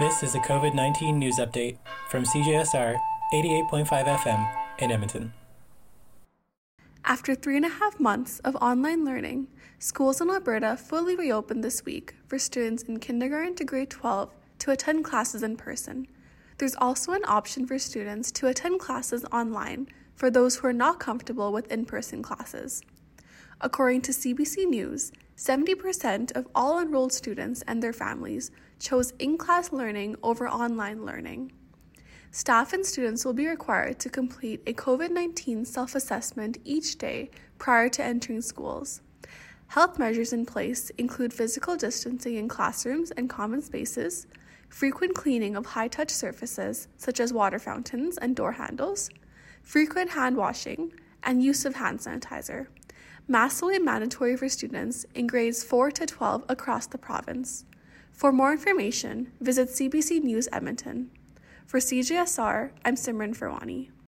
This is a COVID 19 news update from CJSR 88.5 FM in Edmonton. After three and a half months of online learning, schools in Alberta fully reopened this week for students in kindergarten to grade 12 to attend classes in person. There's also an option for students to attend classes online for those who are not comfortable with in person classes. According to CBC News, 70% of all enrolled students and their families chose in class learning over online learning. Staff and students will be required to complete a COVID 19 self assessment each day prior to entering schools. Health measures in place include physical distancing in classrooms and common spaces, frequent cleaning of high touch surfaces such as water fountains and door handles, frequent hand washing, and use of hand sanitizer. Masks will be mandatory for students in grades 4 to 12 across the province. For more information, visit CBC News Edmonton. For CJSR, I'm Simran Farwani.